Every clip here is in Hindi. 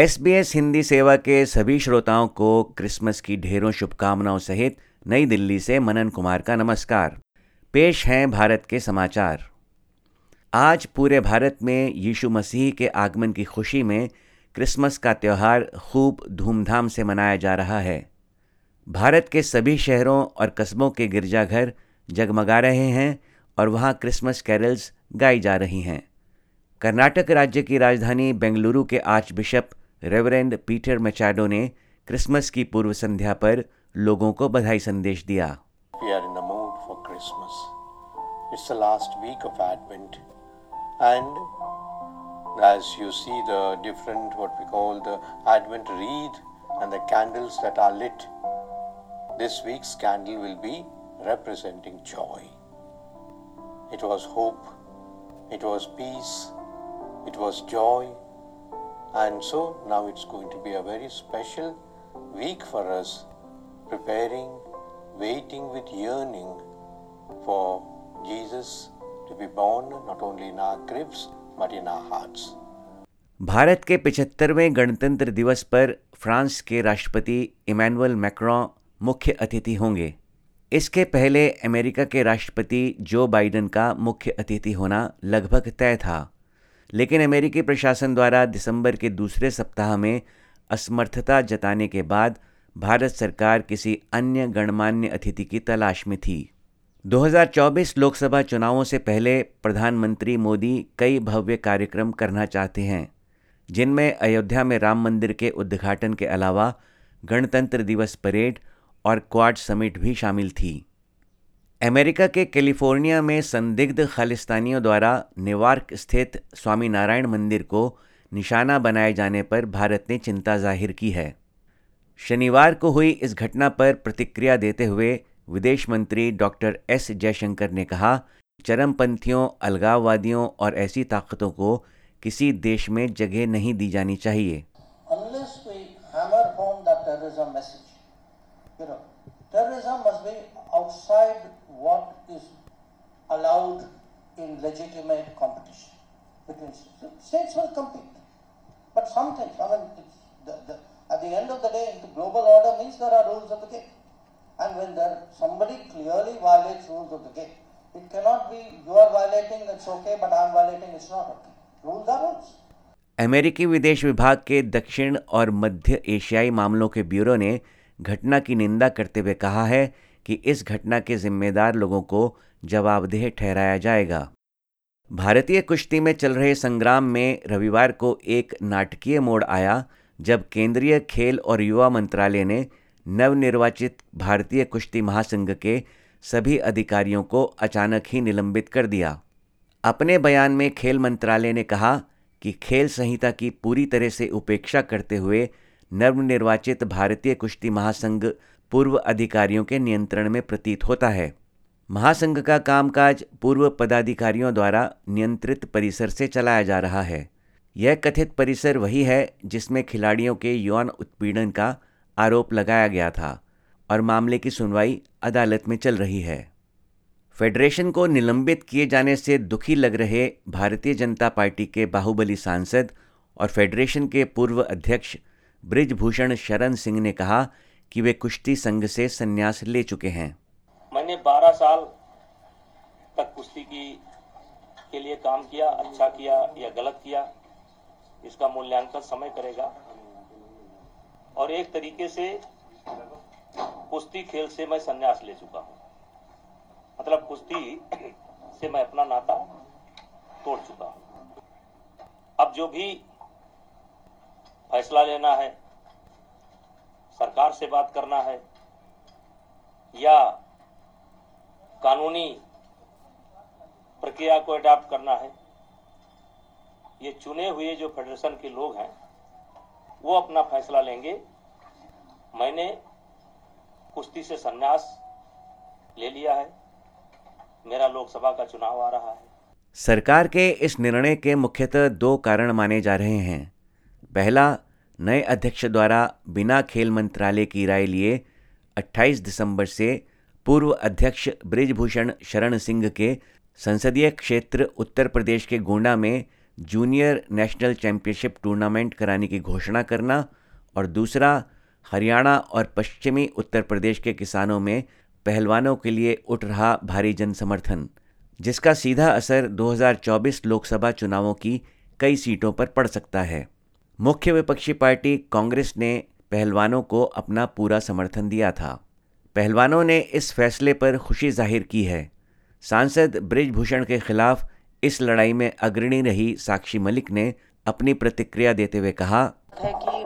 एस बी एस हिंदी सेवा के सभी श्रोताओं को क्रिसमस की ढेरों शुभकामनाओं सहित नई दिल्ली से मनन कुमार का नमस्कार। पेश हैं भारत के समाचार। आज पूरे भारत में यीशु मसीह के आगमन की खुशी में क्रिसमस का त्यौहार खूब धूमधाम से मनाया जा रहा है। भारत के सभी शहरों और कस्बों के गिरजाघर जगमगा रहे हैं और वहाँ क्रिसमस कैरल्स गाई जा रही हैं। कर्नाटक राज्य की राजधानी बेंगलुरु के archbishop reverend Peter Machado ने क्रिसमस की पूर्व संध्या पर लोगों को बधाई संदेश दिया We are in the mood for Christmas. It's the last week of Advent, and as you see the different what we call the Advent wreath and the candles that are lit, this week's candle will be representing joy. It was hope, it was peace, it was joy, and so now it's going to be a very special week for us, preparing, waiting with yearning for Jesus to be born not only in our cribs but in our hearts. Bharat के पिछहत्तरवें गणतंत्र दिवस पर फ्रांस के राष्ट्रपति इमैनुअल मैक्रों मुख्य अतिथि होंगे इसके पहले अमेरिका के राष्ट्रपति जो बाइडेन का मुख्य अतिथि होना लगभग तय था लेकिन अमेरिकी प्रशासन द्वारा दिसंबर के दूसरे सप्ताह में असमर्थता जताने के बाद भारत सरकार किसी अन्य गणमान्य अतिथि की तलाश में थी। 2024 लोकसभा चुनावों से पहले प्रधानमंत्री मोदी कई भव्य कार्यक्रम करना चाहते हैं, जिनमें अयोध्या में राम मंदिर के उद्घाटन के अलावा गणतंत्र दिवस परेड और क्वाड समिट भी शामिल थी। अमेरिका के कैलिफ़ोर्निया में संदिग्ध खालिस्तानियों द्वारा न्यूयॉर्क स्थित स्वामीनारायण मंदिर को निशाना बनाए जाने पर भारत ने चिंता ज़ाहिर की है। शनिवार को हुई इस घटना पर प्रतिक्रिया देते हुए विदेश मंत्री डॉक्टर एस जयशंकर ने कहा, चरमपंथियों, अलगाववादियों और ऐसी ताकतों को किसी देश में जगह नहीं दी जानी चाहिए। Terrorism must be outside what is allowed in legitimate competition between states. States will compete, but some things, I mean, it's the, the, at the end of the day, the global order means there are rules of the game, and when there somebody clearly violates rules of the game, it cannot be you are violating, it's okay, but I am violating, it's not okay. Rules are rules. अमेरिकी विदेश विभाग के दक्षिण और मध्य एशियाई मामलों के ब्यूरो ने घटना की निंदा करते हुए कहा है कि इस घटना के जिम्मेदार लोगों को जवाबदेह ठहराया जाएगा। भारतीय कुश्ती में चल रहे संग्राम में रविवार को एक नाटकीय मोड़ आया, जब केंद्रीय खेल और युवा मंत्रालय ने नवनिर्वाचित भारतीय कुश्ती महासंघ के सभी अधिकारियों को अचानक ही निलंबित कर दिया। अपने बयान में खेल मंत्रालय ने कहा कि खेल संहिता की पूरी तरह से उपेक्षा करते हुए नवनिर्वाचित भारतीय कुश्ती महासंघ पूर्व अधिकारियों के नियंत्रण में प्रतीत होता है। महासंघ का कामकाज पूर्व पदाधिकारियों द्वारा नियंत्रित परिसर से चलाया जा रहा है। यह कथित परिसर वही है जिसमें खिलाड़ियों के यौन उत्पीड़न का आरोप लगाया गया था और मामले की सुनवाई अदालत में चल रही है। फेडरेशन को निलंबित किए जाने से दुखी लग रहे भारतीय जनता पार्टी के बाहुबली सांसद और फेडरेशन के पूर्व अध्यक्ष ब्रिजभूषण शरण सिंह ने कहा कि वे कुश्ती संघ से संन्यास ले चुके हैं। मैंने 12 साल तक कुश्ती की, के लिए काम किया अच्छा किया या गलत किया, इसका मूल्यांकन समय करेगा। और एक तरीके से कुश्ती खेल से मैं संन्यास ले चुका हूँ। मतलब कुश्ती से मैं अपना नाता तोड़ चुका हूँ। अब जो भी फैसला लेना है सरकार से बात करना है या कानूनी प्रक्रिया को अडॉप्ट करना है, ये चुने हुए जो फेडरेशन के लोग हैं, वो अपना फैसला लेंगे। मैंने कुश्ती से संन्यास ले लिया है, मेरा लोकसभा का चुनाव आ रहा है। सरकार के इस निर्णय के मुख्यतः दो कारण माने जा रहे हैं। पहला नए अध्यक्ष द्वारा बिना खेल मंत्रालय की राय लिए 28 दिसंबर से पूर्व अध्यक्ष ब्रिजभूषण शरण सिंह के संसदीय क्षेत्र उत्तर प्रदेश के गोंडा में जूनियर नेशनल चैंपियनशिप टूर्नामेंट कराने की घोषणा करना और दूसरा, हरियाणा और पश्चिमी उत्तर प्रदेश के किसानों में पहलवानों के लिए उठ रहा भारी जन समर्थन जिसका सीधा असर 2024 लोकसभा चुनावों की कई सीटों पर पड़ सकता है। मुख्य विपक्षी पार्टी कांग्रेस ने पहलवानों को अपना पूरा समर्थन दिया था। पहलवानों ने इस फैसले पर खुशी ज़ाहिर की है। सांसद ब्रिजभूषण के खिलाफ इस लड़ाई में अग्रणी रही साक्षी मलिक ने अपनी प्रतिक्रिया देते हुए कहा है कि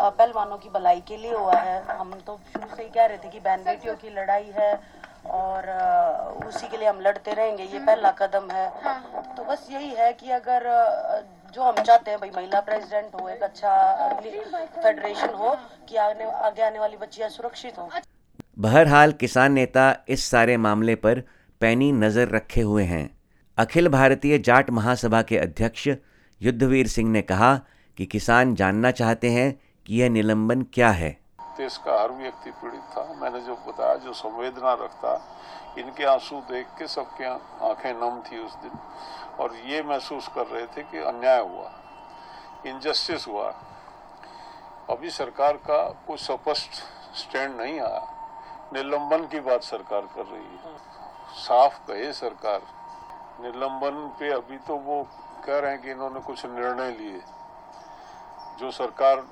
पहलवानों की भलाई के लिए हुआ है। हम तो शुरू से ही कह रहे थे कि बहन बेटियों की लड़ाई है और उसी के लिए हम लड़ते रहेंगे। ये पहला कदम है। तो बस यही है कि अगर जो हम चाहते हैं, भाई, महिला प्रेसिडेंट हो, एक अच्छा फेडरेशन हो, कि आगे आगे आने वाली बच्चियाँ सुरक्षित हो। बहरहाल, किसान नेता इस सारे मामले पर पैनी नज़र रखे हुए हैं। अखिल भारतीय जाट महासभा के अध्यक्ष युद्धवीर सिंह ने कहा कि किसान जानना चाहते हैं कि यह निलंबन क्या है। देश का हर व्यक्ति पीड़ित था। मैंने जो बताया, जो संवेदना रखता, इनके आँसू देख के सबके आँखें नम थी उस दिन। और ये महसूस कर रहे थे कि अन्याय हुआ इनजस्टिस हुआ। अभी सरकार का कुछ स्पष्ट स्टैंड नहीं आया। निलंबन की बात सरकार कर रही है। साफ़ कहे सरकार, निलंबन पे अभी तो वो कह रहे हैं कि इन्होंने कुछ निर्णय लिए। जो सरकार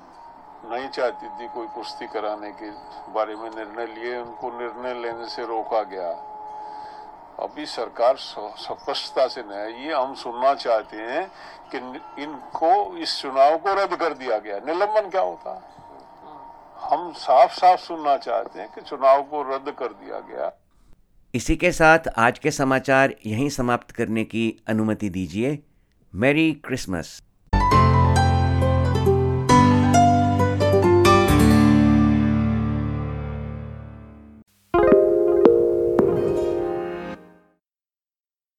नहीं चाहती थी कोई कुश्ती कराने के बारे में निर्णय लिए उनको निर्णय लेने से रोका गया। अभी सरकार स्पष्टता से नहीं ये हम सुनना चाहते हैं कि इनको इस चुनाव को रद्द कर दिया गया। निलंबन क्या होता? है। हम साफ़ साफ़ सुनना चाहते हैं कि चुनाव को रद्द कर दिया गया। इसी के साथ आज के समाचार यहीं समाप्त करने की अनुमति दीजिए। Merry Christmas.